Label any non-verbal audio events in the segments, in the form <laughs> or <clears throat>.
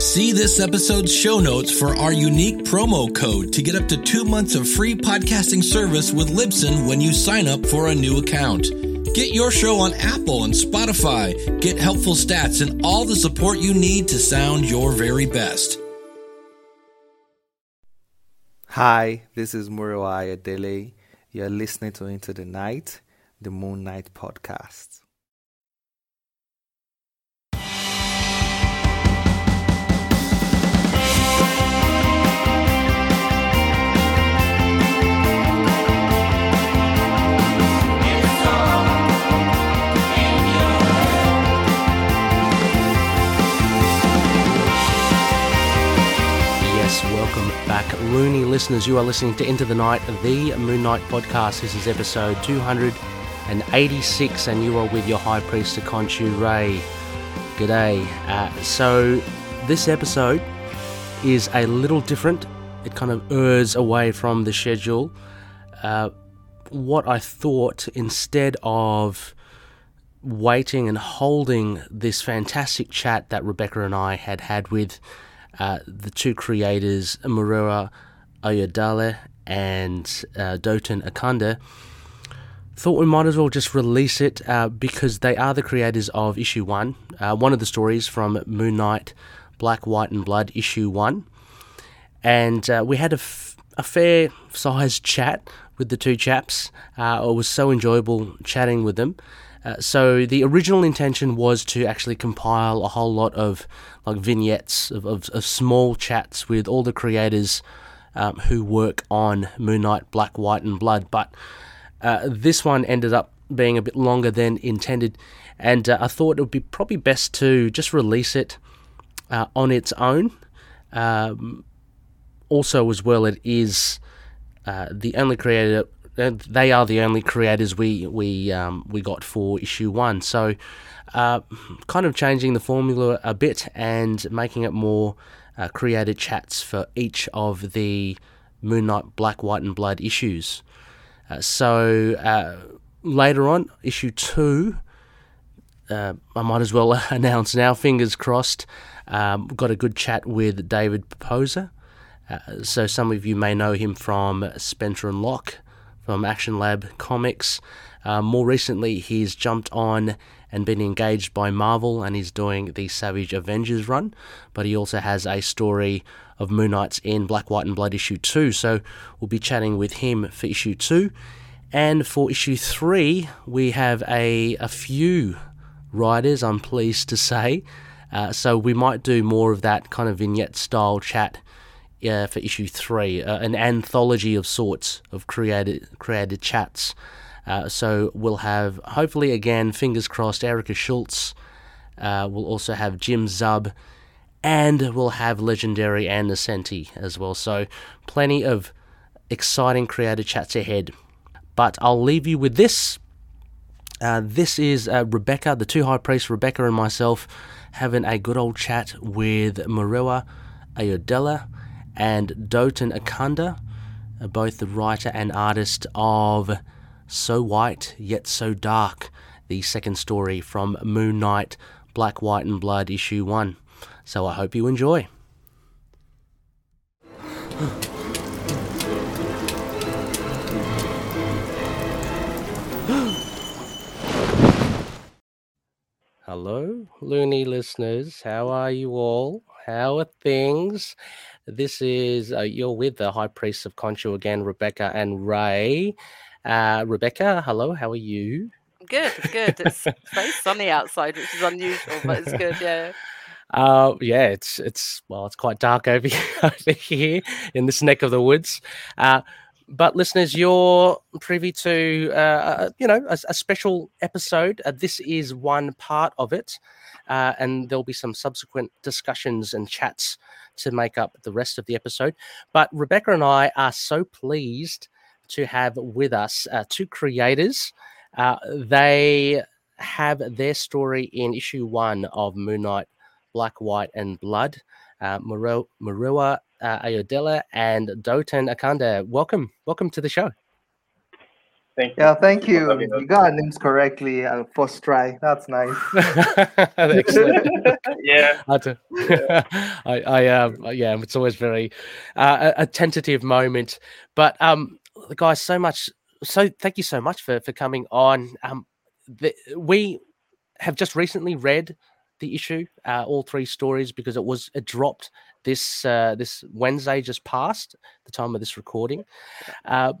See this episode's show notes for our unique promo code to get up to two months of free podcasting service with Libsyn when you sign up for a new account. Get your show on Apple and Spotify, get helpful stats, and all the support you need to sound your very best. Hi, this is Murewa Ayodele. You're listening to Into the Night, the Moon Knight podcast. Looney listeners. You are listening to Into the Night, the Moon Knight podcast. This is episode 286, and you are with your High Priest Khonshu Ray. G'day. Uh, so, this episode is a little different. It kind of errs away from the schedule. Uh, what I thought, instead of waiting and holding this fantastic chat that Rebecca and I had had with uh, the two creators, Murewa Ayodele and uh, Dotun Akande, thought we might as well just release it uh, because they are the creators of issue one, uh, one of the stories from Moon Knight, Black, White, and Blood, issue one. And uh, we had a, f- a fair sized chat with the two chaps. Uh, it was so enjoyable chatting with them. Uh, so the original intention was to actually compile a whole lot of like vignettes of, of, of small chats with all the creators um, who work on Moon Knight, Black, White, and Blood. But uh, this one ended up being a bit longer than intended, and uh, I thought it would be probably best to just release it uh, on its own. Um, also, as well, it is uh, the only creator they are the only creators we we um, we got for issue one. So, uh, kind of changing the formula a bit and making it more uh, created chats for each of the Moon Knight Black, White, and Blood issues. Uh, so uh, later on, issue two. Uh, I might as well <laughs> announce now. Fingers crossed. Um, got a good chat with David Pepose. Uh, so some of you may know him from Spencer and Locke from Action Lab Comics. Uh, more recently, he's jumped on and been engaged by Marvel and he's doing the Savage Avengers run, but he also has a story of Moon Knights in Black, White, and Blood issue 2. So we'll be chatting with him for issue 2. And for issue 3, we have a, a few writers, I'm pleased to say. Uh, so we might do more of that kind of vignette style chat uh, for issue three, uh, an anthology of sorts of created created chats. Uh, so we'll have hopefully again, fingers crossed, Erica Schultz. Uh, we'll also have Jim Zub, and we'll have legendary Ann Nocenti as well. So plenty of exciting creative chats ahead. But I'll leave you with this. Uh, this is uh, Rebecca, the two high priests, Rebecca and myself, having a good old chat with Murewa Ayodele and Dotun Akande, both the writer and artist of So White Yet So Dark, the second story from Moon Knight Black, White, and Blood, issue 1. So I hope you enjoy. <gasps> Hello, loony listeners. How are you all? How are things? This is uh, you're with the High Priest of Khonshu again, Rebecca and Ray. Uh, Rebecca, hello. How are you? Good, good. It's very sunny outside, which is unusual, but it's good. Yeah. <laughs> Uh, yeah, it's it's well, it's quite dark over <laughs> here, over here in this neck of the woods. Uh, but listeners, you're privy to uh, you know a, a special episode. Uh, this is one part of it, uh, and there'll be some subsequent discussions and chats to make up the rest of the episode. But Rebecca and I are so pleased to have with us uh, two creators. Uh, they have their story in issue one of Moon Knight, Black, White, and Blood. Uh, Murewa uh, Ayodele and Dotun Akande. Welcome, welcome to the show. Thank you. Yeah, thank you. having us. You got our names correctly uh, first try. That's nice. <laughs> <laughs> Excellent. yeah. I, do- <laughs> I, I, um, yeah, it's always very uh, a, a tentative moment. But um, guys, so much. So thank you so much for for coming on. Um, the, we have just recently read the issue, uh, all three stories, because it was it dropped this uh, this Wednesday just passed, the time of this recording. Uh,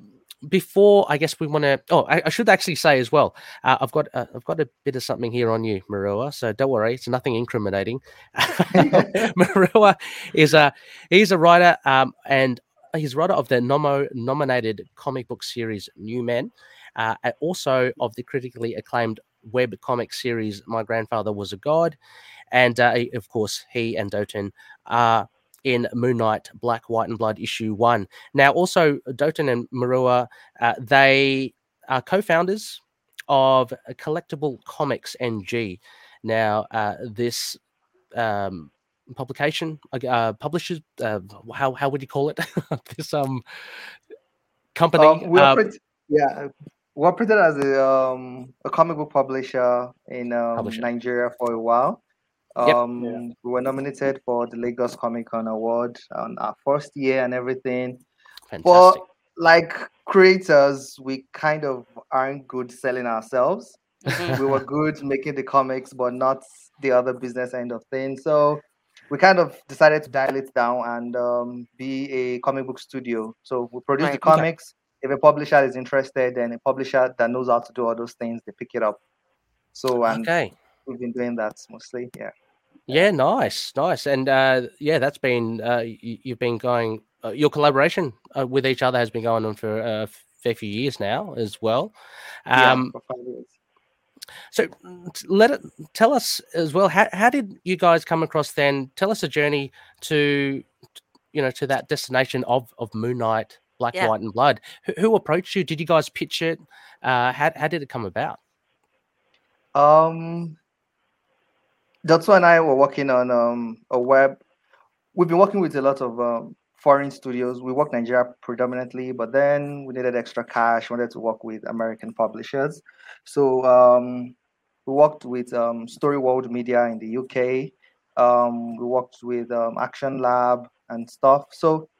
before I guess we want to. Oh, I, I should actually say as well. Uh, I've got uh, I've got a bit of something here on you, Marua. So don't worry, it's nothing incriminating. <laughs> <laughs> Marua is a he's a writer, um, and he's writer of the Nommo nominated comic book series New Men, uh, and also of the critically acclaimed web comic series My Grandfather Was a God, and uh, of course he and Dotun are in Moon Knight Black, White, and Blood issue one. Now, also Dotun and Marua, uh, they are co-founders of Collectible Comics NG. Now, uh, this um, publication uh, publishes uh, how how would you call it? <laughs> this um company. Um, we uh, operate, yeah, we operated as a um a comic book publisher in um, Publisher. Nigeria for a while. Yep. Um, Yeah. we were nominated for the Lagos Comic Con Award on our first year and everything. fantastic. But like creators, we kind of aren't good selling ourselves. <laughs> We were good making the comics, but not the other business end of things. So we kind of decided to dial it down and um, be a comic book studio. So we produce the Right, okay. comics. If a publisher is interested, then a publisher that knows how to do all those things, they pick it up. So and okay. we've been doing that mostly. Yeah. Yeah, nice, nice, and uh, yeah, that's been uh, you've been going. Uh, your collaboration uh, with each other has been going on for a fair few years now as well. Yeah, Um, for five years. So let it tell us as well. How how did you guys come across then? Tell us a journey to you know to that destination of of Moon Knight, Black, Yeah. White, and Blood. Who, who approached you? Did you guys pitch it? Uh, how how did it come about? Um, Dotso and I were working on um, a web. We've been working with a lot of um, foreign studios. We work Nigeria predominantly, but then we needed extra cash. Wanted to work with American publishers, so um, we worked with um, Story World Media in the UK. Um, we worked with um, Action Lab and stuff. So,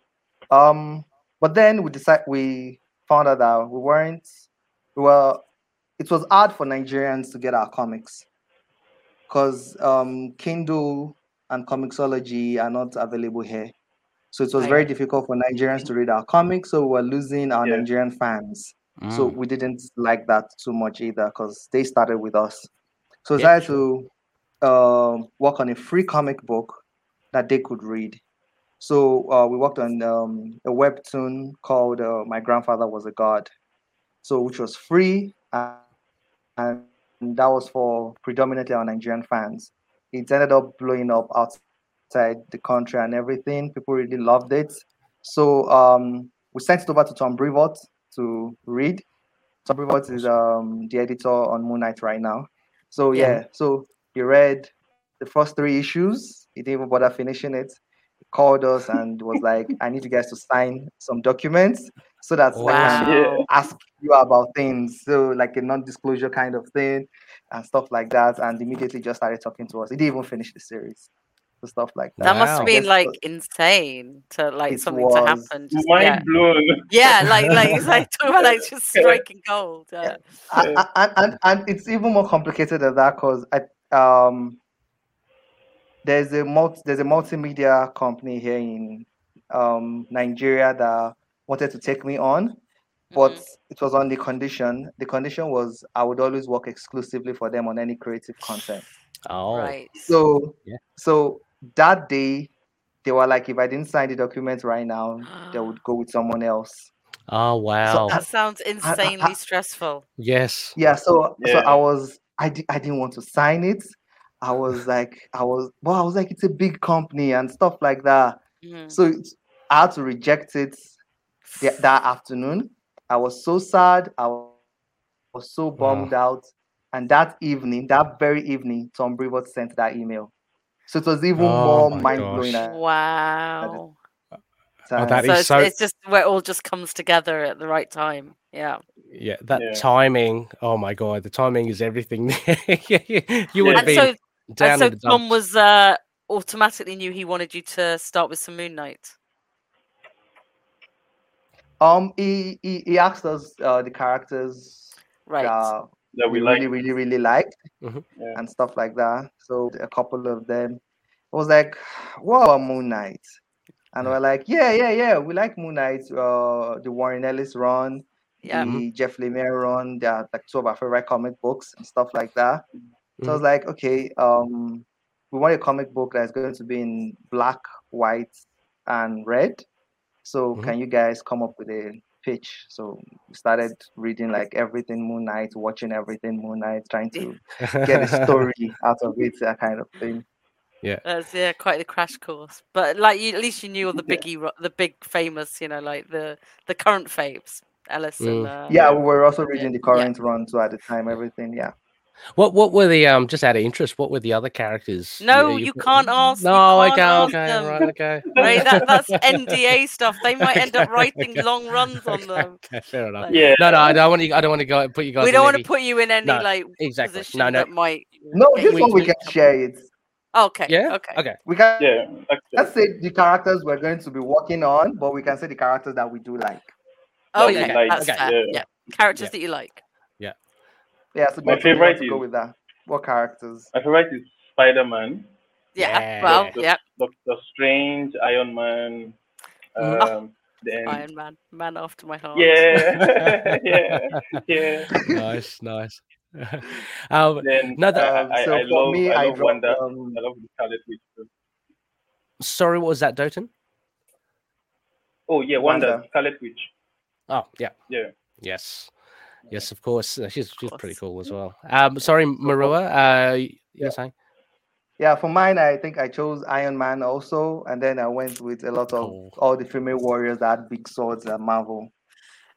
um, but then we decided we found out that we weren't. We were it was hard for Nigerians to get our comics because um, Kindle and Comixology are not available here. So it was very difficult for Nigerians to read our comics. So we were losing our Yeah. Nigerian fans. So Mm, we didn't like that too much either because they started with us. So we Yeah, decided to um, work on a free comic book that they could read. So uh, we worked on um, a webtoon called uh, My Grandfather Was a God. So which was free and, and that was for predominantly our Nigerian fans. It ended up blowing up outside the country and everything. People really loved it. So um, we sent it over to Tom Brevoort to read. Tom Brevoort is um, the editor on Moon Knight right now. So Yeah. yeah, so he read the first three issues. He didn't even bother finishing it. He called us and was like, "I need you guys to sign some documents so that I can Yeah. ask you about things." So like a non-disclosure kind of thing and stuff like that. And immediately just started talking to us. He didn't even finish the series. So stuff like that. That must Wow. have been like but- insane to like It something to was. happen. Just, Mind yeah. blown. yeah, like like it's like <laughs> talk about like just striking gold. Uh, and, and, and, and it's even more complicated than that because I um there's a multi, there's a multimedia company here in um Nigeria that wanted to take me on, but mhm. it was on the condition. The condition was I would always work exclusively for them on any creative content. oh, right. So Yeah. so that day they were like if I didn't sign the document right now, they <gasps> would go with someone else. oh, wow. That sounds insanely stressful. yes. Yeah, so so I was I di- I didn't want to sign it. I was like I was well I was like it's a big company and stuff like that. Mhm. So it's, I had to reject it th- that afternoon. I was so sad. I was so bummed out. And that evening, that very evening, Tom Brevoort sent that email. So it was even Oh more mind blowing. Wow. Oh, that so is it's, so- it's just where it all just comes together at the right time. Yeah. Yeah, that Yeah. timing. Oh my god, the timing is everything. <laughs> you would Yeah. have And been so, down and so in the Tom was uh, automatically knew he wanted you to start with some Moon Knight. Um, he he, he asked us uh, the characters Right. uh, that we we like. really really really liked Mhm. Yeah. and stuff like that. So a couple of them it was like, what about Moon Knight? And Yeah. we're like, yeah, yeah, yeah, we like Moon Knight. Uh, the Warren Ellis run, yeah. the Jeff Lemire run. They're like two of our favorite comic books and stuff like that. So I was Mhm. like, okay, um, we want a comic book that's going to be in black, white, and red. So Mhm. can you guys come up with a pitch? So we started reading like everything Moon Knight, watching everything Moon Knight, trying to get a <laughs> story out of it, that kind of thing. Yeah, that's yeah, quite the crash course. But like, you, at least you knew all the Yeah. biggie, ro- the big famous, you know, like the the current faves, Ellis and Mm. uh, Yeah, we were also reading the yeah. current run too at the time, everything. Yeah. What what were the um just out of interest? What were the other characters? No, you can't ask. you No, can't okay, ask okay, them. right, okay. <laughs> Right, that, that's <laughs> NDA stuff. They might end up writing okay, long runs on them. Okay, fair enough. Like, Yeah. No, no, I don't want you. I don't want to go put you guys. we in don't want any- to put you in any No, like exactly. position No, no. that might. No, get this you one we into can trouble. share it. Okay. Yeah. Okay. Okay. We can Yeah. let's say the characters we're going to be working on, but we can say the characters that we do like. That we Okay. like, That's okay, fair. yeah. Yeah. Characters Yeah. that you like. Yeah, so My Dr. you favorite to go with that. What characters? my favorite is Spider Man, Yeah. Yeah. Well. Doctor- Yeah. Doctor Strange, Iron Man. Mm. Um, then Iron Man. Man after my heart. yeah, <laughs> <laughs> yeah, yeah. nice, nice. <laughs> um, Then No, that- I, Um, I, so I for love, me, I I love dropped, Wanda. um, I love the Scarlet Witch. sorry, what was that, Dotun? Oh yeah, Wanda, Wanda. Scarlet Witch. Oh, yeah. Yeah. Yes. Yes, of course. Uh, She's she's pretty cool as well. Um, sorry, Marua. Uh, you Yeah. were saying? Yeah, for mine, I think I chose Iron Man also, and then I went with a lot of Cool. all the female warriors that had big swords at Marvel,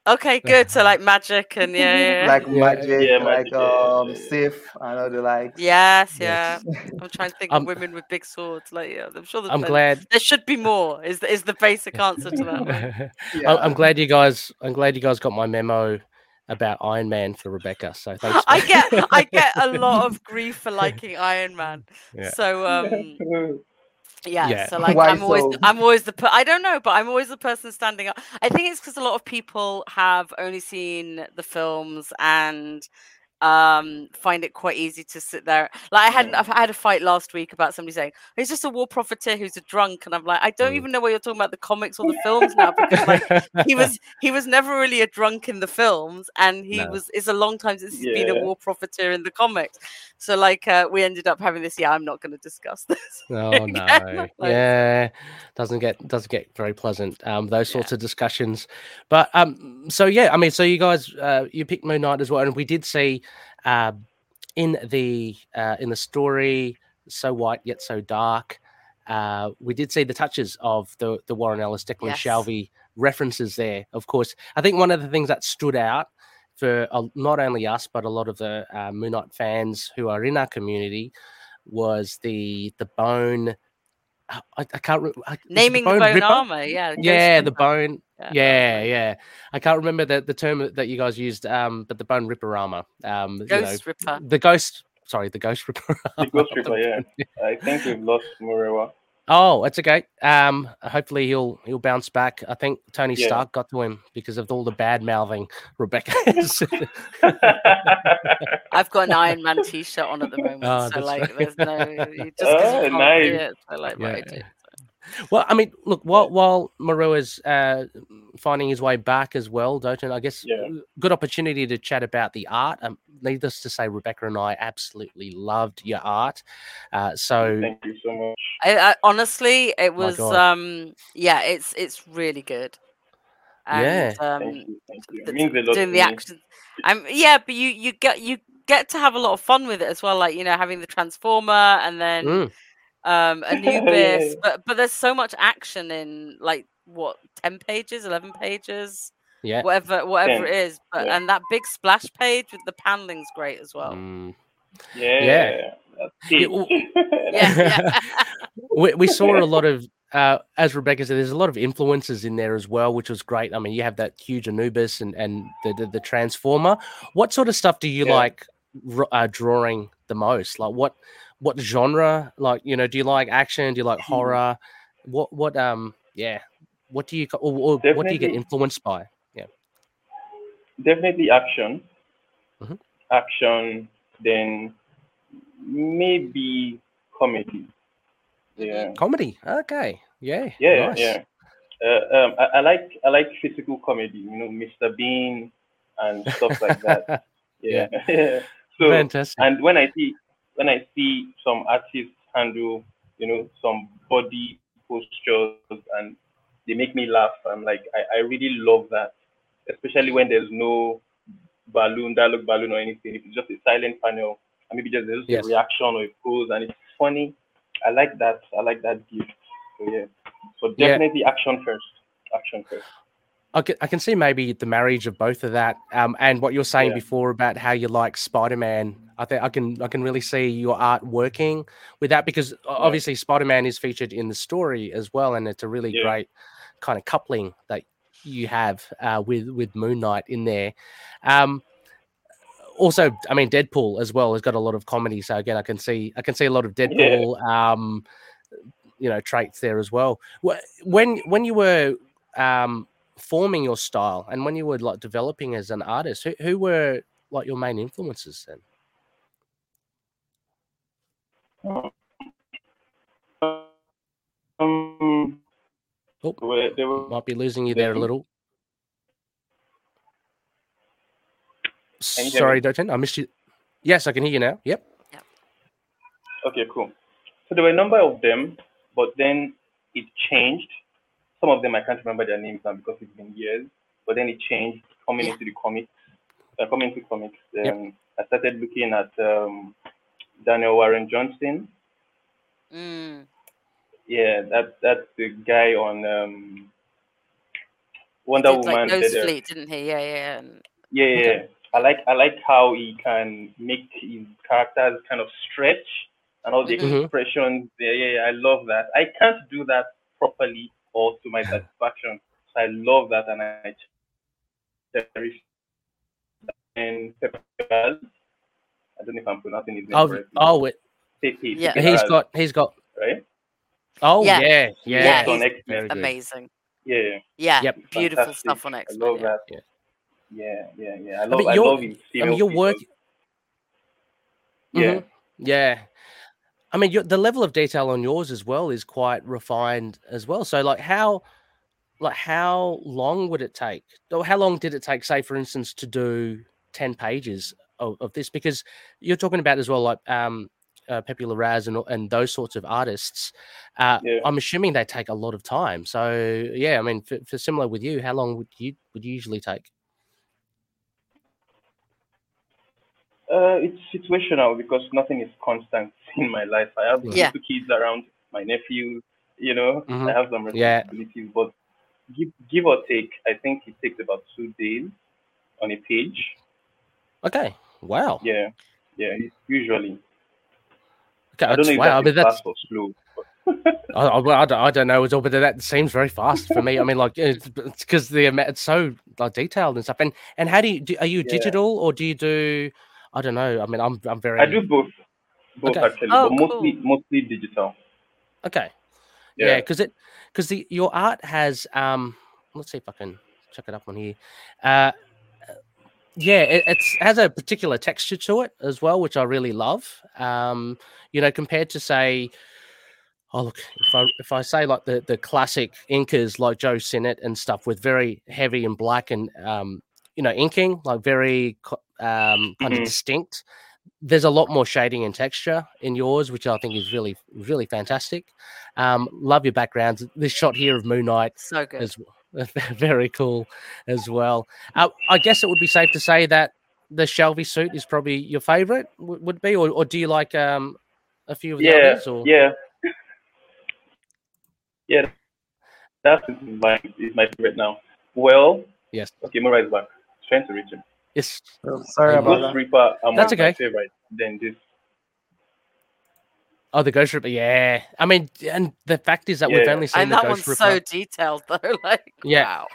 Okay. <laughs> Good. So like magic and yeah. yeah, yeah. like Yeah. Magic, Yeah, like Magic, yeah, um yeah. Sif, and all the like. Yes. Yeah. Yes. I'm trying to think Um, of women with big swords. Like yeah, I'm sure. There's I'm plenty. glad. There should be more. Is the, is the basic <laughs> answer to that? <laughs> one. I- I'm glad you guys. I'm glad you guys got my memo about Iron Man for Rebecca. So <laughs> thanks. I get I get a lot of <laughs> grief for liking Iron Man. <laughs> Yeah. So um yeah, Yeah. so like Why I'm always? I'm always the per- I don't know, but I'm always the person standing up. I think it's because a lot of people have only seen the films and um find it quite easy to sit there like i had. I've had a fight last week about somebody saying he's just a war profiteer who's a drunk and i'm like i don't Mm. even know what you're talking about the comics or the films now because like he was <laughs> he was never really a drunk in the films and he No. was it's a long time since he's been a war profiteer in the comics so like uh, we ended up having this yeah i'm not going to discuss <laughs> this Oh <laughs> Yeah, no! like- Yeah, doesn't get doesn't get very pleasant. Um, those Yeah. sorts of discussions. But um, so yeah, I mean, so you guys, uh, you picked Moon Knight as well, and we did see, uh, in the uh, in the story, so white yet so dark. Uh, we did see the touches of the the Warren Ellis, Declan Yes. Shalvey references there. Of course, I think one of the things that stood out for uh, not only us but a lot of the uh, Moon Knight fans who are in our community was the the bone. I, I can't re- I- is it naming the bone armor yeah Yeah, the Ripper. bone. Yeah. Yeah, yeah. I can't remember the, the term that you guys used, um, but the bone ripper armor. Um, you know, ghost ripper the ghost. Sorry, the ghost ripper. The Ghost Ripper, yeah. <laughs> I think we've lost Murewa. Oh, it's okay. Um, hopefully he'll he'll bounce back. I think Tony Yeah. Stark got to him because of all the bad mouthing Rebecca. <laughs> <laughs> i've got an iron man t-shirt on at the <laughs> moment Oh, so that's like right. there's no you- just 'cause Oh, nice. it, so like Yeah. right, it- Well, I mean, look, while while Marua's uh, finding his way back as well, Dotun, I guess Yeah. good opportunity to chat about the art. Um, needless to say, Rebecca and I absolutely loved your art. Uh, so Thank you so much. I, I, honestly, it was um yeah, it's it's really good. And, Yeah. um, Thank you. Thank you. It the- means doing the action. I'm yeah, but you you get you get to have a lot of fun with it as well. Like you know, having the transformer and then mm, um Anubis, <laughs> yeah. but but there's so much action in like what ten pages, eleven pages, yeah. whatever whatever 10, it is. But yeah. and that big splash page with the paneling's great as well. Mm. Yeah. Yeah. <laughs> Yeah, Yeah, yeah. <laughs> we, we saw a lot of uh, as Rebecca said, there's a lot of influences in there as well, which was great. I mean, you have that huge Anubis and and the the, the Transformer. What sort of stuff do you Yeah. like uh, drawing the most? Like what what genre? Like you know, do you like action? Do you like Hmm. horror? What what um yeah? What do you or, or what do you get influenced by? Yeah definitely action. Mhm. Action, then maybe comedy. Yeah. Comedy. Okay. Yeah. Yeah, nice. yeah. Uh, um, I, I like I like physical comedy. You know, Mr. Bean and stuff like that. <laughs> Yeah. <laughs> so Fantastic. and when I see when I see some artists handle, you know, some body postures and they make me laugh, I'm like, I, I really love that. Especially when there's no balloon, dialogue balloon or anything. If it's just a silent panel and maybe just there's Yes. a reaction or a pose and it's funny. I like that. I like that gift. So yeah. So Yeah. definitely action first. Action first. I can, I can see maybe the marriage of both of that, um, and what you're saying Yeah. before about how you like Spider-Man. I think I can I can really see your art working with that because obviously Spider-Man is featured in the story as well, and it's a really Yeah. great kind of coupling that you have uh, with with Moon Knight in there. Um, also, I mean, Deadpool as well has got a lot of comedy. So again, I can see I can see a lot of Deadpool, um, you know, traits there as well. When when you were um, forming your style and when you were like developing as an artist, who, who were like your main influences then? Um, Oh. they were, Might be losing you there a little. Can you hear Sorry, me? Dotun, I missed you. Yes, I can hear you now. Yep. Okay, cool. So there were a number of them, but then it changed. Some of them I can't remember their names now because it's been years. But then it changed coming Yeah. into the comics. Uh, coming into comics, um, Yep. I started looking at um, Daniel Warren Johnson. Mm. Yeah, that that's the guy on um, Wonder Did, Woman. like Fleet, didn't he? Yeah, yeah. yeah. Yeah, yeah. Okay. I like I like how he can make his characters kind of stretch and all the Mhm. expressions. Yeah, yeah, yeah, I love that. I can't do that properly or to my satisfaction. So I love that and I cherish that. And Peppers, I don't know if I'm pronouncing his name Oh, correctly. oh, it, Pepe, Yeah. Pepe he's Raz, got he's got. right. Oh Yeah. yeah, yeah, Yeah, Yes, he's X-Men. Very good. Amazing. Yeah, Yeah, Yep. beautiful fantastic. stuff on I X love Men. that. Yeah. Yeah, yeah, yeah. I love I, you're- love his I female mean, your features. work. Yeah. Mhm. Yeah. I mean, the level of detail on yours as well is quite refined as well. So, like, how, like, how long would it take? Or how long did it take, say, for instance, to do ten pages of, of this? Because you're talking about as well, like, um, uh, Pepe Larraz and and those sorts of artists. Uh, Yeah. I'm assuming they take a lot of time. So, yeah, I mean, for, for similar with you, how long would you would you usually take? Uh, it's situational because nothing is constant <laughs> in my life. I have Yeah. two kids around, my nephews, you know, Mhm. I have some Yeah. responsibilities, but give, give or take, I think it takes about two days on a page. Okay. Wow. Yeah, yeah, usually. Okay. I don't know if wow. I that's mean, that's fast or slow. <laughs> I, I, I, don't, I don't know at all, but that seems very fast for me. I mean, like it's because the amount it's so like detailed and stuff. And and how do you do? Are you Yeah. digital or do you do? I don't know. I mean, I'm I'm very. I do both, both Okay. actually, Oh, but mostly cool. mostly digital. Okay. Yeah, Yeah, because it because the your art has um. Let's see if I can check it up on here. Uh, yeah, it it's, has a particular texture to it as well, which I really love. Um, you know, compared to say, oh look, if I if I say like the the classic inkers like Joe Sinnott and stuff with very heavy and black and um, you know, inking like very um kind of Mhm. distinct. There's a lot more shading and texture in yours, which I think is really really fantastic. Um, love your backgrounds. This shot here of Moon Knight So good. as <laughs> very cool as well. Uh, I guess it would be safe to say that the Shalvey suit is probably your favorite, would, would be, or, or do you like um a few of the yeah, others? Or yeah, yeah. That's my is my favorite now. Well, yes, okay, Mura is back. Trying to reach him. Yes, So sorry Uh, about Ghost that. Reaper are That's okay. favorite. Then this. Oh, the Ghost Ripper. Yeah, I mean, and the fact is that we've only seen And the that Ghost one's Ripper. so detailed <laughs> though. Like Yeah. wow.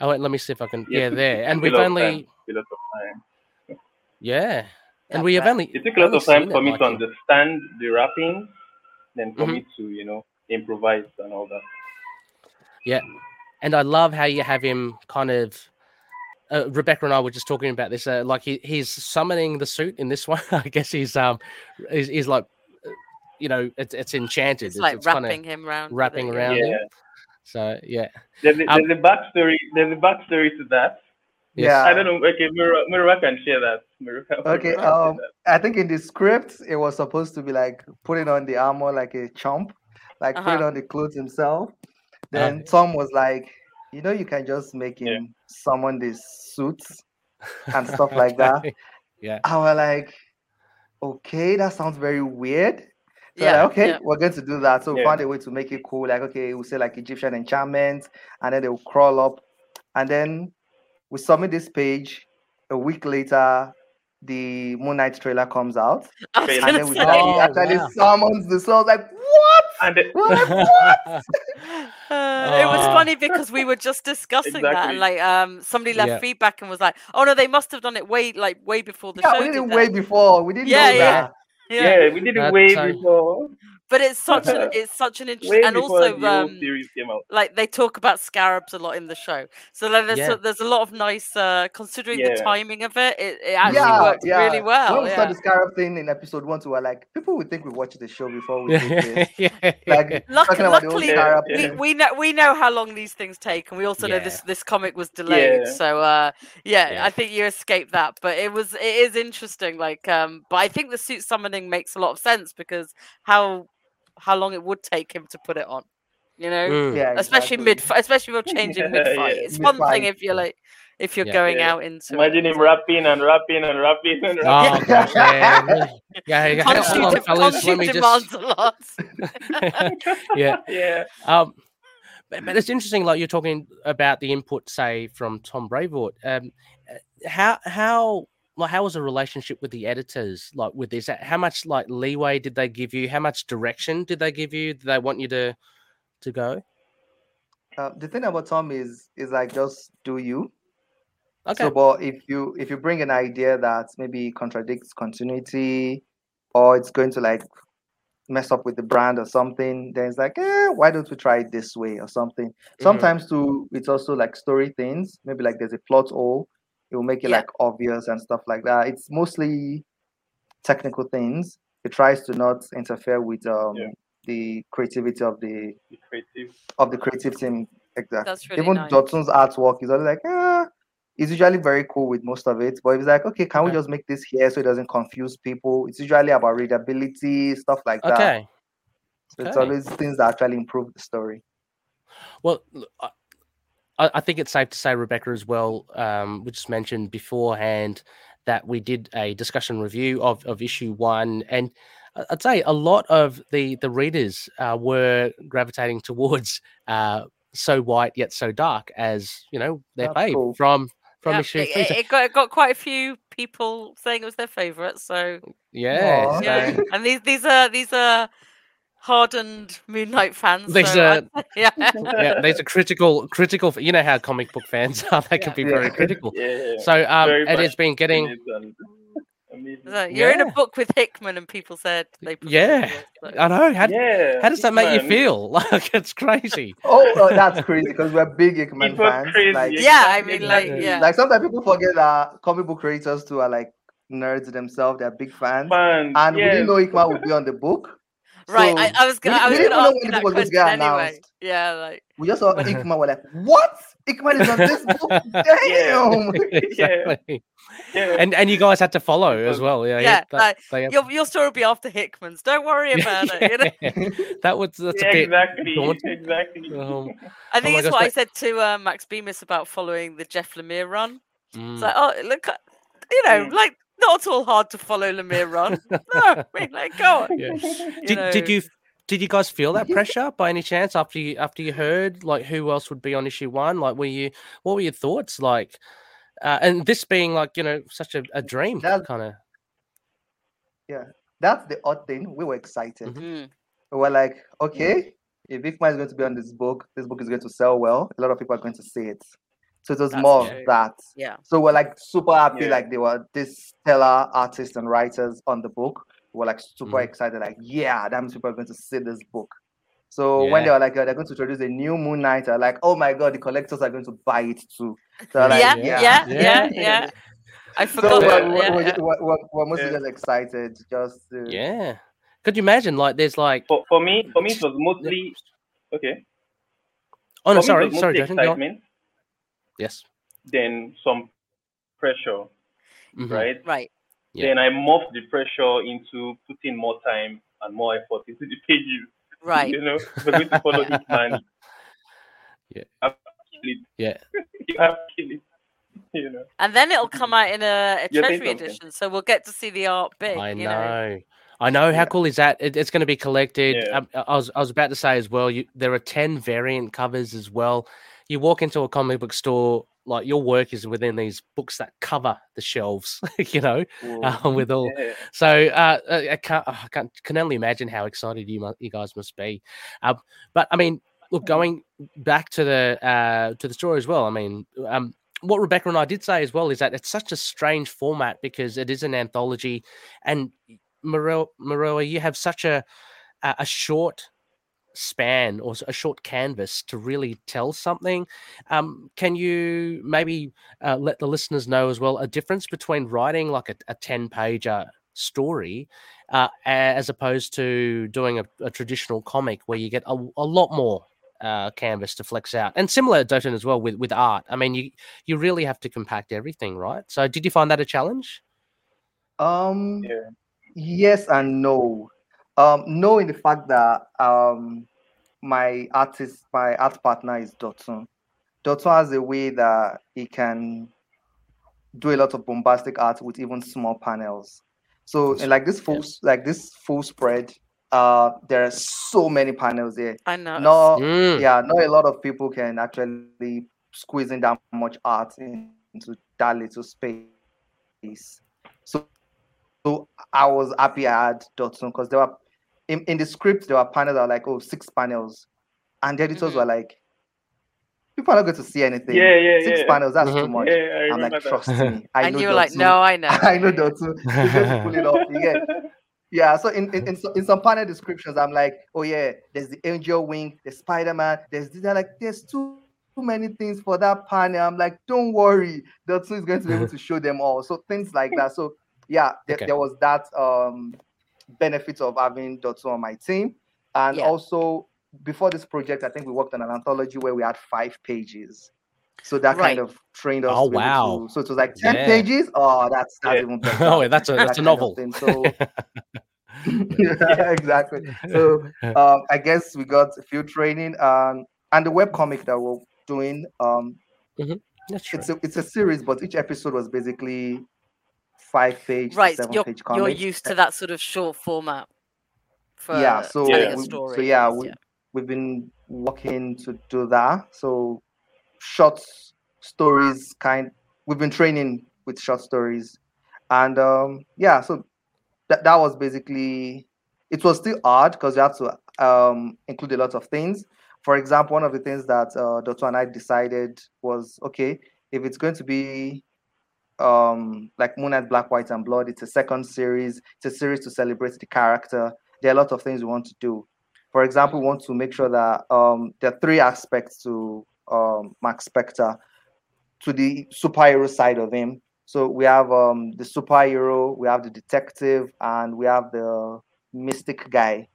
Oh, wait, let me see if I can. Yeah, Yeah, there, and we've only time, a lot of time. yeah, and we have only. It took a lot of time for me like, to in- understand the rapping, then for Mhm. me to, you know, improvise and all that. Yeah. And I love how you have him kind of. Uh, Rebecca and I were just talking about this. Uh, like he, he's summoning the suit in this <laughs> one. I guess he's um, he's, he's like, uh, you know, it's it's enchanted. It's like kinda wrapping him around. wrapping it, around Yeah. him. So yeah, There's a, Um, there's a backstory. There's a backstory to that. Yes. Yeah. I don't know. Okay, Mira, Mira can share that. Mira, Okay, Mira um, that. I think in the script it was supposed to be like putting on the armor like a chump, like putting Uh-huh. on the clothes himself. Uh, Then Tom was like, you know, you can just make him Yeah. Summon these suits <laughs> and stuff like that. Yeah. I was like, okay, that sounds very weird. So Yeah, like, okay, yeah. we're going to do that. So we Yeah. found a way to make it cool. Like, okay, we'll say like Egyptian enchantment, and then they'll crawl up. And then we submit this page. A week later, the Moon Knight trailer comes out. I And And then we say, saw he Oh, actually wow. summons the soul. Like, what? And the, What? <laughs> Uh, <laughs> it was Oh. funny because we were just discussing that, and like, um, somebody left Yeah. feedback and was like, "Oh no, they must have done it way, like, way before the Yeah, show." we did did it way before. We didn't Yeah, know yeah. that. Yeah. yeah. we did it That's way so- before. But it's such an, <laughs> it's such an interesting, and also, the um, series came out. like they talk about scarabs a lot in the show. So like, there's Yeah. a, there's a lot of nice, uh, considering the timing of it, it, it actually yeah, worked yeah. really well. When we saw the scarab thing in episode one, we were like, people would think we watched the show before we did this. yeah, <laughs> yeah, Like, <laughs> Luck- talking about the old luckily, Yeah, we, we know we know how long these things take, and we also know this this comic was delayed. Yeah. So uh, yeah, Yeah. I think you escaped that, but it was it is interesting. Like, um, but I think the suit summoning makes a lot of sense because how how long it would take him to put it on, you know, Mm. Yeah, especially exactly. mid, especially if you're <laughs> changing Yeah, mid fight. yeah. It's one thing if you're like if you're Yeah. going Yeah. out into Imagine it. him rapping and rapping and rapping and Oh rapping. gosh, yeah, really. yeah. yeah. <laughs> Can't Hold shoot, on, de- fellas, let me demands just. a lot. <laughs> yeah. yeah. Um, but, but it's interesting, like you're talking about the input, say, from Tom Brevoort. Um, uh, how how like how was the relationship with the editors like with this? How much like leeway did they give you? How much direction did they give you? Did they want you to to go? Uh, the thing about Tom is is like just do you. Okay. So, but if you if you bring an idea that maybe contradicts continuity, or it's going to like mess up with the brand or something, then it's like, eh, why don't we try it this way or something? Mm-hmm. Sometimes too, it's also like story things. Maybe like there's a plot hole, it will make it Yeah. like obvious and stuff like that. It's mostly technical things. It tries to not interfere with um Yeah. the creativity of the Be creative. of the creative team. Exactly. That's really Even nice. Dotson's artwork is always like, ah, he's usually very cool with most of it. But it's like, okay, can we just make this here so it doesn't confuse people? It's usually about readability, stuff like that. Okay. So it's always things that actually improve the story. Well, look, I, I I think it's safe to say, Rebecca, as well. Um, we just mentioned beforehand that we did a discussion review of, of issue one, and I- I'd say a lot of the the readers uh, were gravitating <laughs> towards uh, so white yet so dark as you know their That's fave cool. from from Yeah, issue it, three. it- it got it got quite a few people saying it was their favorite. So yeah, Aw. so- yeah, <laughs> and these these are these are hardened Moon Knight fans. These so I- are- <laughs> yeah. yeah, these are critical critical. You know how comic book fans are; they can Yeah. be very Yeah. critical. Yeah. So um, Very it has been getting. It is, and amazing. So you're in a book with Hickman, and people said they. Yeah. yours, so- I know. How, yeah. how does that make you feel? <laughs> Like it's crazy. Oh, oh, that's crazy because we're big Hickman It was fans. Like, Yeah, I mean, like, yeah. like sometimes people forget that comic book creators too are like nerds themselves. They're big fans. Fans, And we didn't know Hickman would be on the book. Right, I, So I was gonna, I we was didn't gonna know ask when you the that question anyway. announced. Yeah, like we just saw <laughs> Hickman. We're like, what? Hickman is on this <laughs> book? Damn. <laughs> exactly. Yeah. And and you guys had to follow as well. Yeah. Yeah, that, like, they your your story will be after Hickman's. Don't worry about it. You know? That was that's yeah, a bit. exactly. daunting. Exactly. Um, I think my it's gosh, what I said to uh, Max Bemis about following the Jeff Lemire run. mm. It's like, oh, look, you know, Mm. like not at all hard to follow Lemire run. <laughs> no, I let go. Yeah. <laughs> you Did, did you did you guys feel that pressure by any chance after you after you heard like who else would be on issue one? Like, were you what were your thoughts like? Uh, and this being like you know such a, a dream kind of. Yeah, that's the odd thing. We were excited. Mm. We were like, okay, if Hickman is going to be on this book, this book is going to sell well. A lot of people are going to see it. So it was That's more true. of that. Yeah. So we're like super happy, Yeah. like they were this stellar artists and writers on the book. We're like super Mhm. excited, like, yeah, that means people are going to see this book. So when they were like, oh, they're going to introduce a new Moon Knight, are like, oh my god, the collectors are going to buy it too. <laughs> So like, yeah, yeah, yeah, Yeah. yeah, yeah. I So forgot. we're, that, we're, yeah, we're, yeah. we're, we're- we're mostly Yeah. just excited, just to, Yeah. Could you imagine? Like, there's like. For, for me, for me, it was mostly okay. Oh no, for sorry, was sorry, mostly Justin. excitement, Yes. then some pressure, Mhm. right? Right. Yeah. Then I morphed the pressure into putting more time and more effort into the pages. Right. You know, if we're going to follow this <laughs> man. Yeah. You have to kill it. Yeah. <laughs> you have to kill it. You know. And then it'll come out in a, a treasury something. edition, so we'll get to see the art big. I you know. I know. How Yeah. cool is that? It, it's going to be collected. Yeah. Um, I was I was about to say as well. You, there are ten variant covers as well. You walk into a comic book store, like your work is within these books that cover the shelves. <laughs> you know, uh, with all. Yeah. So uh, uh, I can't, I can't can only imagine how excited you mu- you guys must be. Um, but I mean, look, going back to the uh, to the story as well. I mean, um, what Rebecca and I did say as well is that it's such a strange format because it is an anthology, and Maroa, Maroa you have such a a short span or a short canvas to really tell something. Um, can you maybe uh, let the listeners know as well a difference between writing like a, a 10 pager story uh, as opposed to doing a, a traditional comic where you get a, a lot more uh, canvas to flex out and similar Dotun as well with, with art. I mean, you, you really have to compact everything, right? So did you find that a challenge? Um, Yeah. yes and no. Um, no, in the fact that um, my artist, my art partner is Dotun. Dotun has a way that he can do a lot of bombastic art with even small panels. So, in like this full, like this full spread, uh, there are so many panels there. I know. No, Mm, yeah, not a lot of people can actually squeeze in that much art into that little space. So, so I was happy I had Dotson because there were in, in the script there were panels that were like oh six panels, and the editors Mhm. were like, people are not going to see anything. Yeah, yeah, six yeah. panels that's Mhm. too much. Yeah, I I'm like, that. trust me, <laughs> I and you were like, Dotson. no, I know. <laughs> I know Dotson. He's going to pull it off. You get yeah, so in in, in, so, in some panel descriptions, I'm like, oh yeah, there's the angel wing, the Spider-Man, there's this, they're like, there's too, too many things for that panel. I'm like, don't worry, Dotson is going to be able to show them all. So things like that. So yeah, there, Okay. there was that um benefit of having Dotson on my team. And Yeah. also before this project, I think we worked on an anthology where we had five pages. So that Right. kind of trained us. Oh, to wow. to- so it was like 10 Yeah. pages. Oh, that's that's Yeah. even <laughs> better oh, that's a that that's a novel. thing. So <laughs> <laughs> exactly. So um, I guess we got a few training um, and the web comic that we're doing. Um, That's true. it's a it's a series, but each episode was basically five page, right. seven You're, page you're used to that sort of short format. For yeah. So telling Yeah. a we- story. so yeah, we, we've been working to do that. So short stories, kind. We've been training with short stories, and um, yeah. So that that was basically. It was still hard because you had to um, include a lot of things. For example, one of the things that uh, Dr. and I decided was okay, if it's going to be um, like Moon Knight, Black, White, and Blood, it's a second series. It's a series to celebrate the character. There are a lot of things we want to do. For example, we want to make sure that um, there are three aspects to um, Marc Spector, to the superhero side of him. So we have um, the superhero, we have the detective, and we have the mystic guy.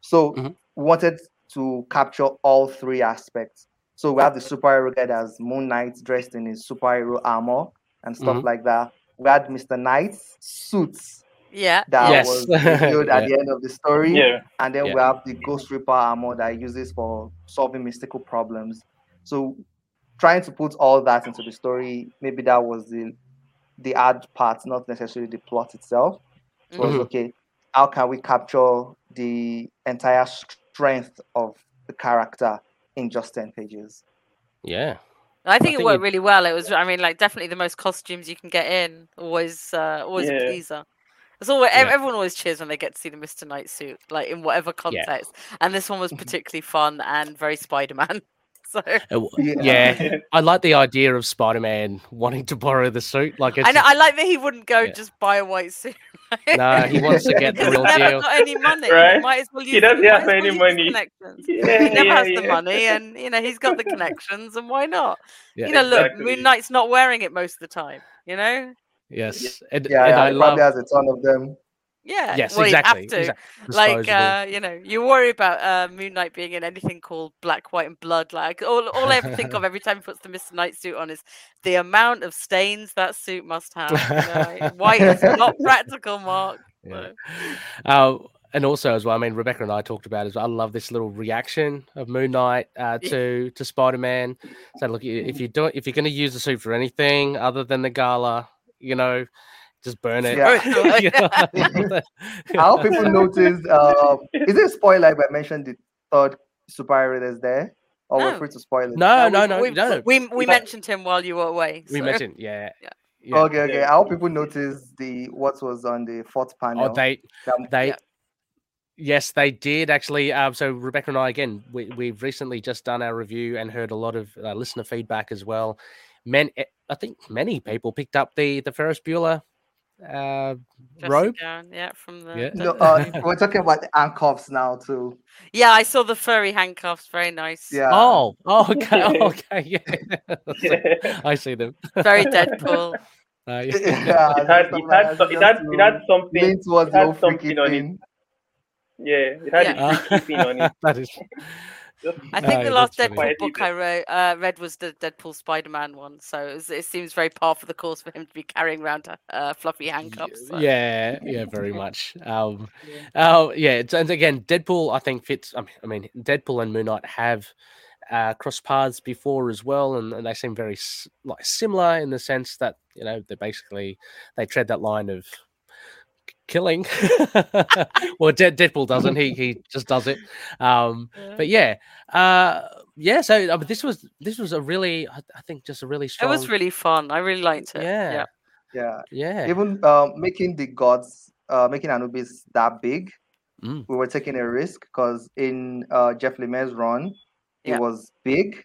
So Mhm. we wanted to capture all three aspects. So we have the superhero guy that's Moon Knight dressed in his superhero armor and stuff Mhm. like that. We had Mr. Knight's suits Yeah. that Yes. was <laughs> revealed at Yeah. the end of the story. Yeah. And then Yeah. we have the Ghost Reaper armor that he uses for solving mystical problems. So trying to put all that into the story, maybe that was the the hard part, not necessarily the plot itself. It was Mhm. okay, how can we capture the entire strength of the character in just 10 pages? Yeah. I think think it worked really well. It was, I mean, like definitely the most costumes you can get in. Always, uh, always a pleaser. It's always Yeah. everyone always cheers when they get to see the Mr. Knight suit, like in whatever context. And this one was <laughs> particularly fun and very Spider-Man. So Uh, Yeah. yeah, <laughs> I like the idea of Spider-Man wanting to borrow the suit. Like it's I know I like that he wouldn't go Yeah. just buy a white suit. <laughs> no, he wants to get the He's real never deal. got any money. Right? He might as well use He doesn't have as well any money. Connections. <laughs> Yeah, he never yeah, has the money, and you know he's got the connections, and why not? Yeah. you know, look, Moon Knight's not wearing it most of the time. You know, Yes, and, Yeah, and yeah I he love. probably has a ton of them. Yeah. Yes, well, exactly. You have to. exactly. Like uh, you know, you worry about uh, Moon Knight being in anything called Black, White, and Blood. Like all, all I ever think of <laughs> every time he puts the Mister Knight suit on is the amount of stains that suit must <laughs> have. You know? like, White is not practical, Mark. Yeah. Uh, and also as well, I mean, Rebecca and I talked about as well. I love this little reaction of Moon Knight uh, to to Spider Man. So look, if you do if you're going to use the suit for anything other than the gala, you know, just burn it. Yeah. <laughs> <laughs> You know? <laughs> I hope people noticed. Uh, is it a spoiler if I mentioned the third superhero that's there? Or we're No. free to spoil it? no, Uh, no, we- no, we, no. We we Yeah. mentioned him while you were away. We mentioned, yeah, Yeah. yeah. Okay, okay. I hope people noticed the what was on the fourth panel. Oh, they that- They, Yeah. yes, they did actually. Um, so Rebecca and I, again, we, we've recently just done our review and heard a lot of uh, listener feedback as well. Men, eh, I think many people picked up the the Ferris Bueller uh, dressing robe. gown, yeah, from the. Yeah. no, <laughs> uh, <laughs> we're talking about the handcuffs now too. yeah, I saw the furry handcuffs. Very nice. Yeah. Oh, oh, okay, <laughs> okay, yeah. it I see them. Very Deadpool. Uh, yeah, yeah. had, it had, so- it had, it had something. lean towards it had freaky something on it. Yeah, it had Yeah. a freaky thing on it. that is. I think the last. Deadpool book I wrote, uh, read was the Deadpool Spider-Man one, so it, was, it seems very par for the course for him to be carrying around uh, fluffy handcuffs. so- Yeah, yeah, very much. Um, oh, yeah, and again, Deadpool, I think fits. I mean, Deadpool and Moon Knight have uh, crossed paths before as well, and, and they seem very like similar in the sense that you know they basically they tread that line of killing. <laughs> well, Dead Deadpool doesn't. He he just does it. Um, Yeah. but yeah, uh, yeah. So I mean, this was this was a really, I, I think, just a really strong. It was really fun. I really liked it. yeah, Yeah. yeah. Even uh, making the gods, uh, making Anubis that big, Mm. we were taking a risk because in uh, Jeff Lemire's run, Yeah. it was big,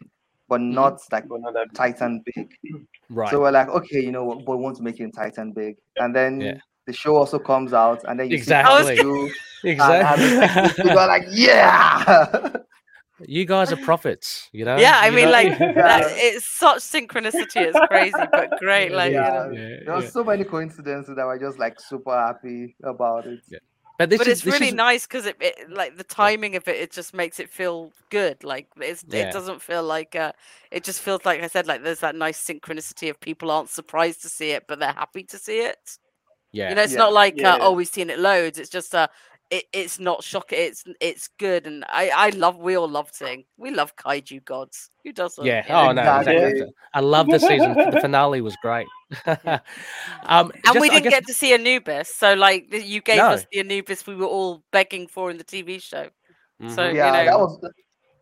but Mm-hmm. not like but not that- Titan big. right. So we're like, okay, you know what, but we want to make it Titan big. And then Yeah. The show also comes out, and then you Exactly. see you, exactly. you go like, yeah. you guys are prophets, you know. Yeah, I You mean, know? like that, it's such synchronicity. It's crazy, but <laughs> great. Like, you know. Yeah, there were yeah. so many coincidences that we're just like super happy about it. But this but is it's this really is, nice because it, it like the timing of it it just makes it feel good like it's Yeah. it doesn't feel like uh it just feels like i said like there's that nice synchronicity of people aren't surprised to see it but they're happy to see it yeah. you know it's Yeah. not like uh, Yeah. oh we've seen it loads it's just uh it, it's not shocking it's it's good and i i love we all love seeing we love kaiju gods who doesn't yeah. you? Oh no, Exactly. exactly. I love the season. The <laughs> finale was great. <laughs> um, and just, we didn't guess- get to see Anubis, so like you gave No. us the Anubis we were all begging for in the TV show. So Mhm. you yeah, know, that was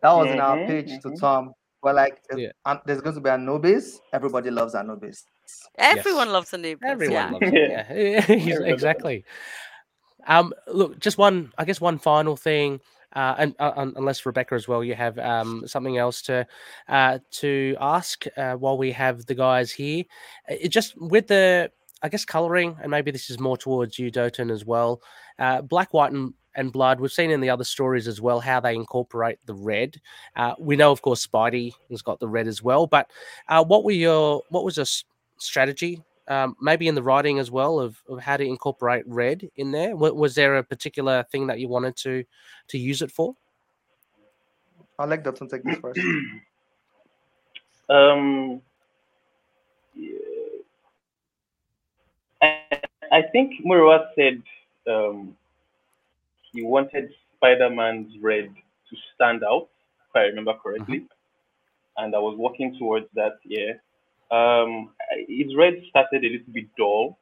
that was in our pitch to mhm. Tom. We're like, Yeah. An- there's going to be Anubis. Everybody loves Anubis. Everyone loves the Anubis. Everyone yeah. loves it. Yeah, <laughs> He's- exactly. Um, look, just one. I guess one final thing, uh, and uh, unless Rebecca as well, you have um, something else to uh, to ask uh, while we have the guys here. Uh, It just with the, I guess, coloring, and maybe this is more towards you, Dotun, as well. Uh, black, white, and and blood. We've seen in the other stories as well how they incorporate the red. Uh, we know, of course, Spidey has got the red as well. But uh, what were your what was your s- strategy um, maybe in the writing as well of, of how to incorporate red in there was, was there a particular thing that you wanted to to use it for I'll let Dotun take this first. <clears throat> Um, yeah. I, I think Murewa said um, he wanted Spider-Man's red to stand out, if I remember correctly, and I was working towards that. Yeah, um, his red started a little bit dull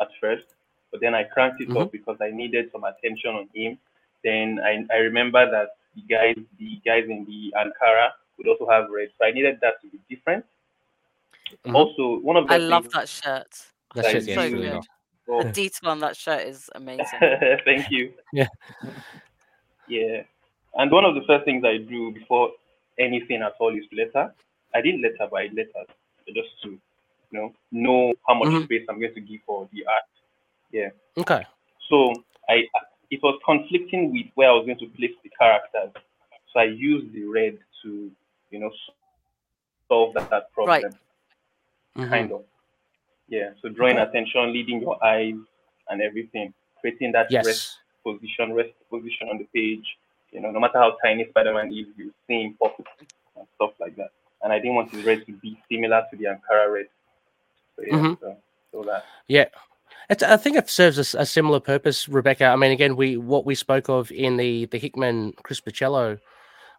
at first, but then I cranked it up because I needed some attention on him. Then I, I remember that the guys the guys in the Ankara would also have red, so I needed that to be different. Mhm. Also, one of the I love that shirt. That's That just is yeah, so really good. Well, The detail on that shirt is amazing. <laughs> Thank you. Yeah. Yeah. And one of the first things I do before anything at all is letter. I didn't letter by letters, just to you know know how much Mhm. space I'm going to give for the art. Yeah. Okay. So I it was conflicting with where I was going to place the characters. So I used the red to you know solve that, that problem Right. Mhm. kind of. Yeah. So drawing Okay. attention, leading your eyes and everything, creating that rest position, rest position on the page. You know, no matter how tiny Spider-Man is, you see him pop and stuff like that. And I didn't want his red to be similar to the Ankara red. So yeah, Mhm. so, so that. Yeah. It's, I think it serves a similar purpose, Rebecca. I mean, again, we what we spoke of in the the Hickman Chris Bachalo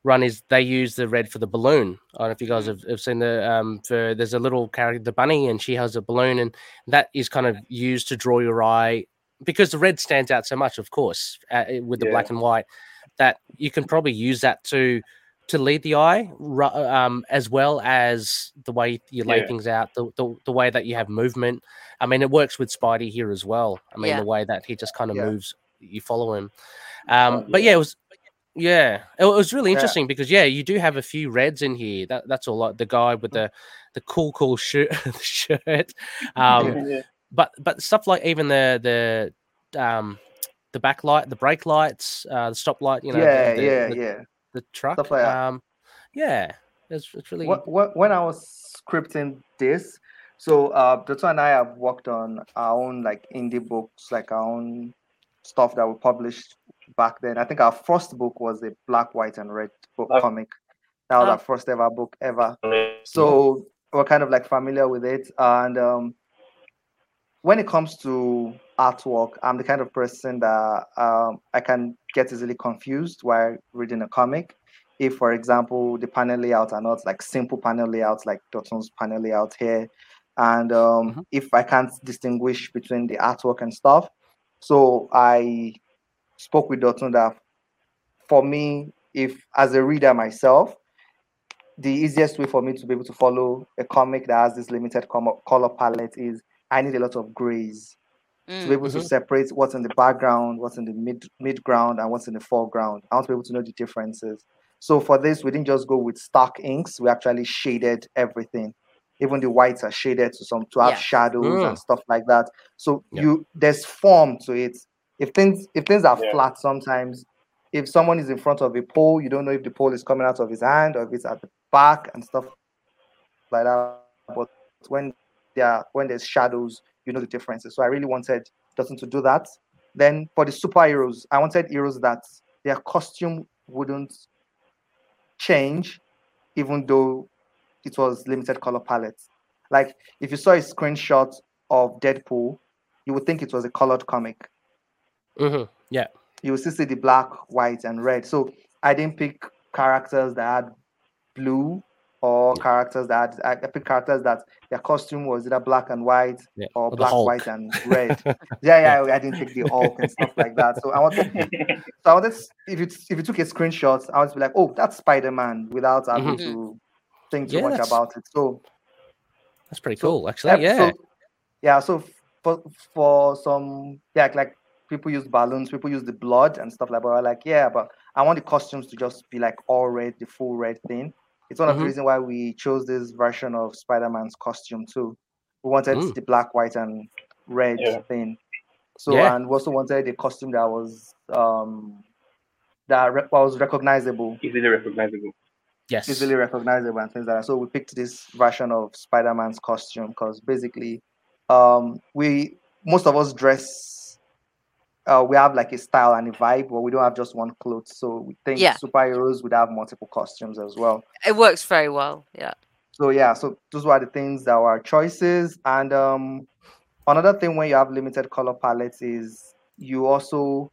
run is they use the red for the balloon. I don't know if you guys have, have seen the um for there's a little character, the bunny, and she has a balloon, and that is kind of used to draw your eye because the red stands out so much, of course, uh, with the Yeah. black and white. That you can probably use that to to lead the eye, um, as well as the way you lay Yeah. things out, the, the the way that you have movement. I mean, it works with Spidey here as well. I mean, Yeah. the way that he just kind of Yeah. moves, you follow him. Um, Oh, but yeah. yeah, it was. Yeah, it was really Yeah. interesting because yeah, you do have a few reds in here. That that's all. Like the guy with the the cool cool shirt <laughs> shirt. <laughs> Um, yeah. but but stuff like even the the um the backlight, the brake lights, uh, the stop light. You know, the- yeah, the, yeah, the, yeah. The truck. Stuff like that. Um, yeah, it's, it's really Wh- wh- when I was scripting this, so uh, Dotun and I have worked on our own like indie books, like our own stuff that we published back then. I think our first book was a black, white, and red book Black- comic. That was Oh. our first ever book ever. So we're kind of like familiar with it. And um, when it comes to artwork, I'm the kind of person that um, I can get easily confused while reading a comic. If, for example, the panel layout are not like simple panel layouts like Dotun's panel layout here, and um, Mhm. if I can't distinguish between the artwork and stuff, so I spoke with Dotton that for me, if as a reader myself, the easiest way for me to be able to follow a comic that has this limited color palette is I need a lot of grays to be Mm. able to Mhm. separate what's in the background, what's in the mid mid ground, and what's in the foreground. I want to be able to know the differences. So for this, we didn't just go with stock inks. We actually shaded everything. Even the whites are shaded to some to have Yeah. shadows Mm. and stuff like that. So Yeah. you there's form to it. If things if things are Yeah. flat sometimes, if someone is in front of a pole, you don't know if the pole is coming out of his hand or if it's at the back and stuff like that. But when there when there's shadows, you know the differences. So I really wanted Dotun to do that. Then for the superheroes, I wanted heroes that their costume wouldn't change, even though it was limited color palette. Like if you saw a screenshot of Deadpool, you would think it was a colored comic. hmm Yeah. You will still see the black, white, and red. So I didn't pick characters that had blue or characters that had, I picked characters that their costume was either black and white Yeah. or the black, white, and red. <laughs> yeah, yeah, I didn't pick the Hulk and stuff like that. So I wanted, <laughs> so I wanted, if you if you took a screenshot, I would be like, oh, that's Spider Man, without having Mhm. to think too Yeah, much about it. So That's pretty So, cool, actually. yeah, Yeah. So, yeah. So for for some yeah, like people use balloons, people use the blood and stuff like that. But I'm like, yeah, but I want the costumes to just be like all red, the full red thing. It's one of Mhm. the reasons why we chose this version of Spider-Man's costume too. We wanted Mm. the black, white, and red Yeah. thing. So Yeah. and we also wanted a costume that was um that re- was recognizable Easily recognizable. yes. easily recognizable and things like that. So we picked this version of Spider-Man's costume because basically, um, we most of us dress. Uh, we have like a style and a vibe, but we don't have just one clothes. So we think Yeah. superheroes would have multiple costumes as well. It works very well. Yeah. So yeah, so those were the things that were our choices. And um, another thing when you have limited color palettes is you also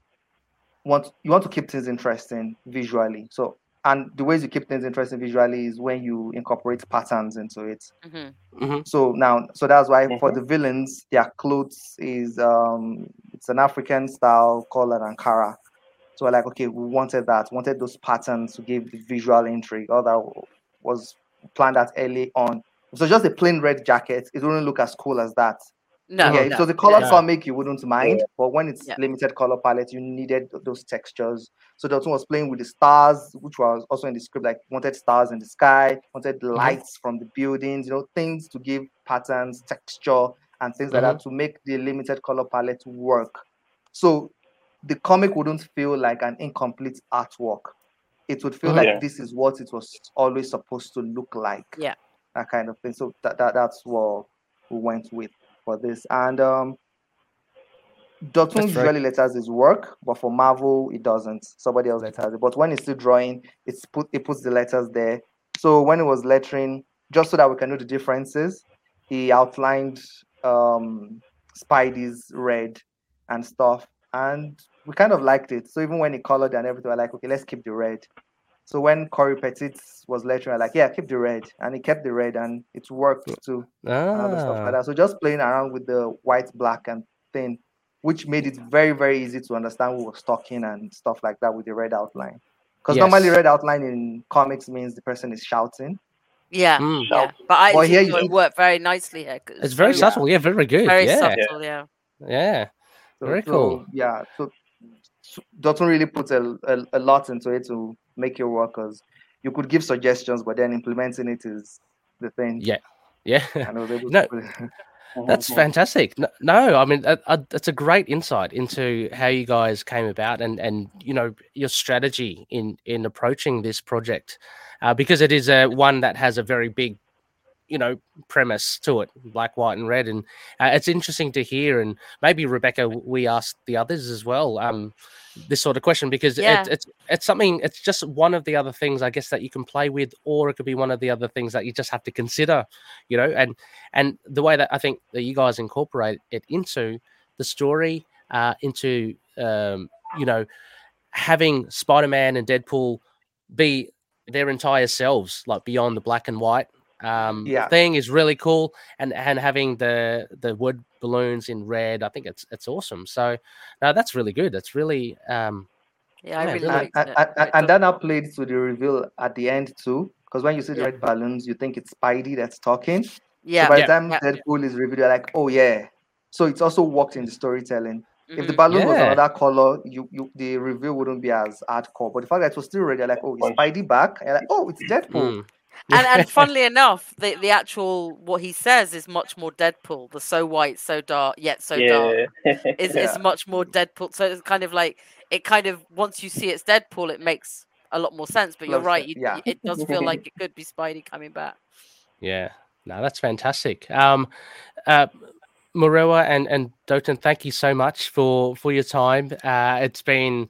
want you want to keep things interesting visually. So and the ways you keep things interesting visually is when you incorporate patterns into it. hmm hmm So now, so that's why for Mhm. the villains, their clothes is um it's an African style called an Ankara. So we're like, okay, we wanted that, wanted those patterns to give the visual intrigue. All that was planned that early on. So just a plain red jacket, it wouldn't look as cool as that. No, yeah, no, so the colored yeah. comic you wouldn't mind, but when it's Yeah. limited color palette, you needed those textures. So Dotun was playing with the stars, which was also in the script, like wanted stars in the sky, wanted Mm-hmm. lights from the buildings, you know, things to give patterns, texture, and things like that Mm-hmm. to make the limited color palette work. So the comic wouldn't feel like an incomplete artwork. It would feel Mhm. like Yeah. this is what it was always supposed to look like. Yeah. That kind of thing. So that, that that's what we went with for this. And um Dotun That's very- usually letters his work, but for Marvel it doesn't. Somebody else letters it. But when he's still drawing, it's put it puts the letters there. So when he was lettering, just so that we can know the differences, he outlined um Spidey's red and stuff. And we kind of liked it. So even when he colored and everything, we're like, okay, let's keep the red. So when Cory Petit was lettering, we're like, yeah, keep the red. And he kept the red and it worked too and other stuff like Ah, that. So just playing around with the white, black, and thing, which made it very, very easy to understand who was talking and stuff like that with the red outline. Because normally red outline in comics means the person is shouting. Yeah, mm. yeah. But I Well, think here it you would work very nicely here. 'cause It's very so- subtle. Yeah, very good. Very yeah, subtle, yeah. yeah. So, Very so, cool. Yeah. So so Dotun really puts a, a, a lot into it to make your workers. you could give suggestions, but then implementing it is the thing. Yeah. Yeah. <laughs> I was able No, to put it- <laughs> That's fantastic. No, no I mean, uh, that's a great insight into how you guys came about and, and you know, your strategy in, in approaching this project, uh, because it is a one that has a very big, you know, premise to it, black, white, and red, and uh, it's interesting to hear. And maybe Rebecca, we asked the others as well, um, this sort of question because Yeah. it, it's it's something. It's just one of the other things, I guess, that you can play with, or it could be one of the other things that you just have to consider, you know, and and the way that I think that you guys incorporate it into the story, uh, into um, you know, having Spider-Man and Deadpool be their entire selves, like beyond the black and white um, Yeah. thing, is really cool, and and having the the wood balloons in red, I think it's it's awesome. So, no, that's really good. That's really um, Yeah, I Yeah, really really. and, liked and, and, and that now played to the reveal at the end too. Because when you see the Yeah. red balloons, you think it's Spidey that's talking. yeah, So by Yeah. the time yeah. Deadpool is revealed, you're like, oh yeah. So it's also worked in the storytelling. If the mhm. balloon was another color, you, you the reveal wouldn't be as hardcore. But the fact that it was still red, you're like, oh, it's Punch. Spidey back? And you're like, oh, it's Deadpool. mm, and and <laughs> funnily enough, the the actual what he says is much more Deadpool. The so white, so dark, yet so dark <laughs> yeah. is Yeah. is much more Deadpool. So it's kind of like it kind of once you see it's Deadpool, it makes a lot more sense. But you're Loves right, it, you, yeah. it does feel like <laughs> it could be Spidey coming back. yeah, no, that's fantastic. Um, uh, Murewa and and Dotun, thank you so much for for your time. Uh, it's been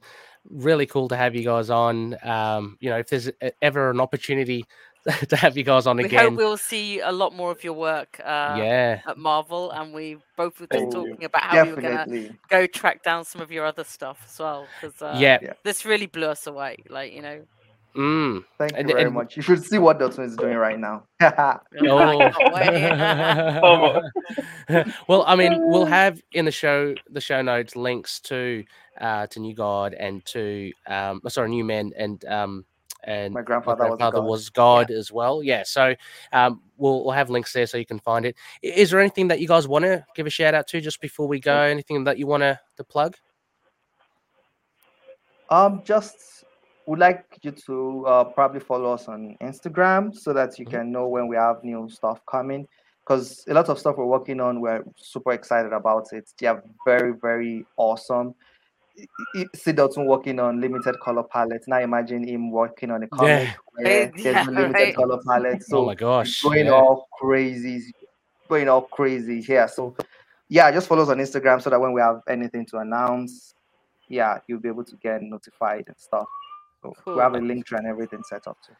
really cool to have you guys on. Um, you know, if there's e- ever an opportunity <laughs> to have you guys on We hope again, we'll see a lot more of your work uh, yeah, at Marvel, and we both were just talking about how we were gonna go track down some of your other stuff as well. Because uh, yeah, yeah. this really blew us away. Like you know, mm. Thank you And- very and- much. You should see what Dotun is doing right now. I can't wait. Oh. <laughs> well, I mean, we'll have in the show the show notes links to uh to New God and to um oh, sorry New Men and um and My grandfather was a grandfather god. was God as well. Yeah, so um we'll we'll have links there so you can find it. Is there anything that you guys want to give a shout out to just before we go? Anything that you want to to plug? Um, just would like you to uh, probably follow us on Instagram so that you Mhm. can know when we have new stuff coming. Because a lot of stuff we're working on, we're super excited about it. They are very, very awesome. I- I- See Dotun working on limited color palette. Now imagine him working on a comic where Yeah, there's no limited right. <laughs> color palette. So oh my gosh. going yeah. all crazy, going all crazy here. So yeah, just follow us on Instagram so that when we have anything to announce, yeah, you'll be able to get notified and stuff. So we have a link to and everything set up too.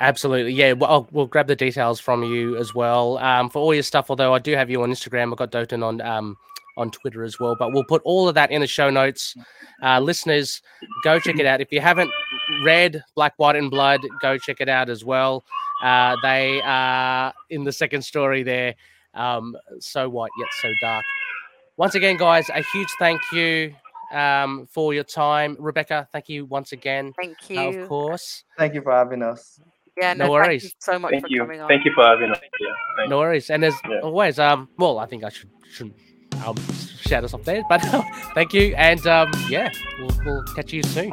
Absolutely, yeah. Well, I'll, we'll grab the details from you as well um, for all your stuff. Although I do have you on Instagram, I've got Dotun on um, on Twitter as well. But we'll put all of that in the show notes. Uh, listeners, go check it out. If you haven't read Black, White, and Blood, go check it out as well. Uh, they are in the second story there. Um, so white yet so dark. Once again, guys, a huge thank you um, for your time, Rebecca. Thank you once again, Thank uh, you. of course. Thank you for having us. Yeah, No no, Thank worries. you so much Thank for you. coming on. Thank you for having us. Yeah, thank No worries. And as Yeah. always, um, well, I think I should should um, shout us off there. But <laughs> thank you, and um, yeah, we'll, we'll catch you soon.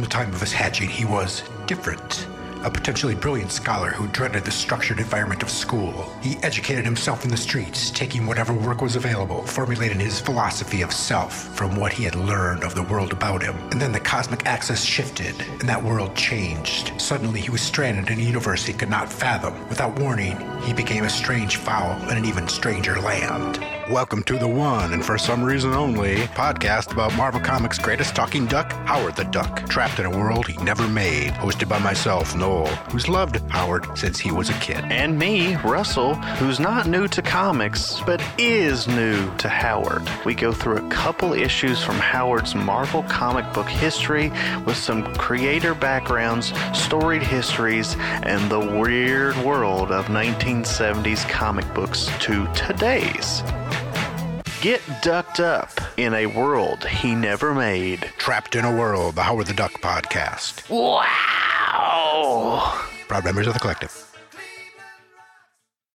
From the time of his hatching, he was different. A potentially brilliant scholar who dreaded the structured environment of school. He educated himself in the streets, taking whatever work was available, formulating his philosophy of self from what he had learned of the world about him. And then the cosmic axis shifted, and that world changed. Suddenly, he was stranded in a universe he could not fathom. Without warning, he became a strange fowl in an even stranger land. Welcome to the one, and for some reason only, podcast about Marvel Comics' greatest talking duck, Howard the Duck, trapped in a world he never made. Hosted by myself, Noel, who's loved Howard since he was a kid. And me, Russell, who's not new to comics, but is new to Howard. We go through a couple issues from Howard's Marvel comic book history with some creator backgrounds, storied histories, and the weird world of 1970s comic books to today's. Get ducked up in a world he never made. Trapped in a World, the Howard the Duck podcast. Wow! Proud members of the collective.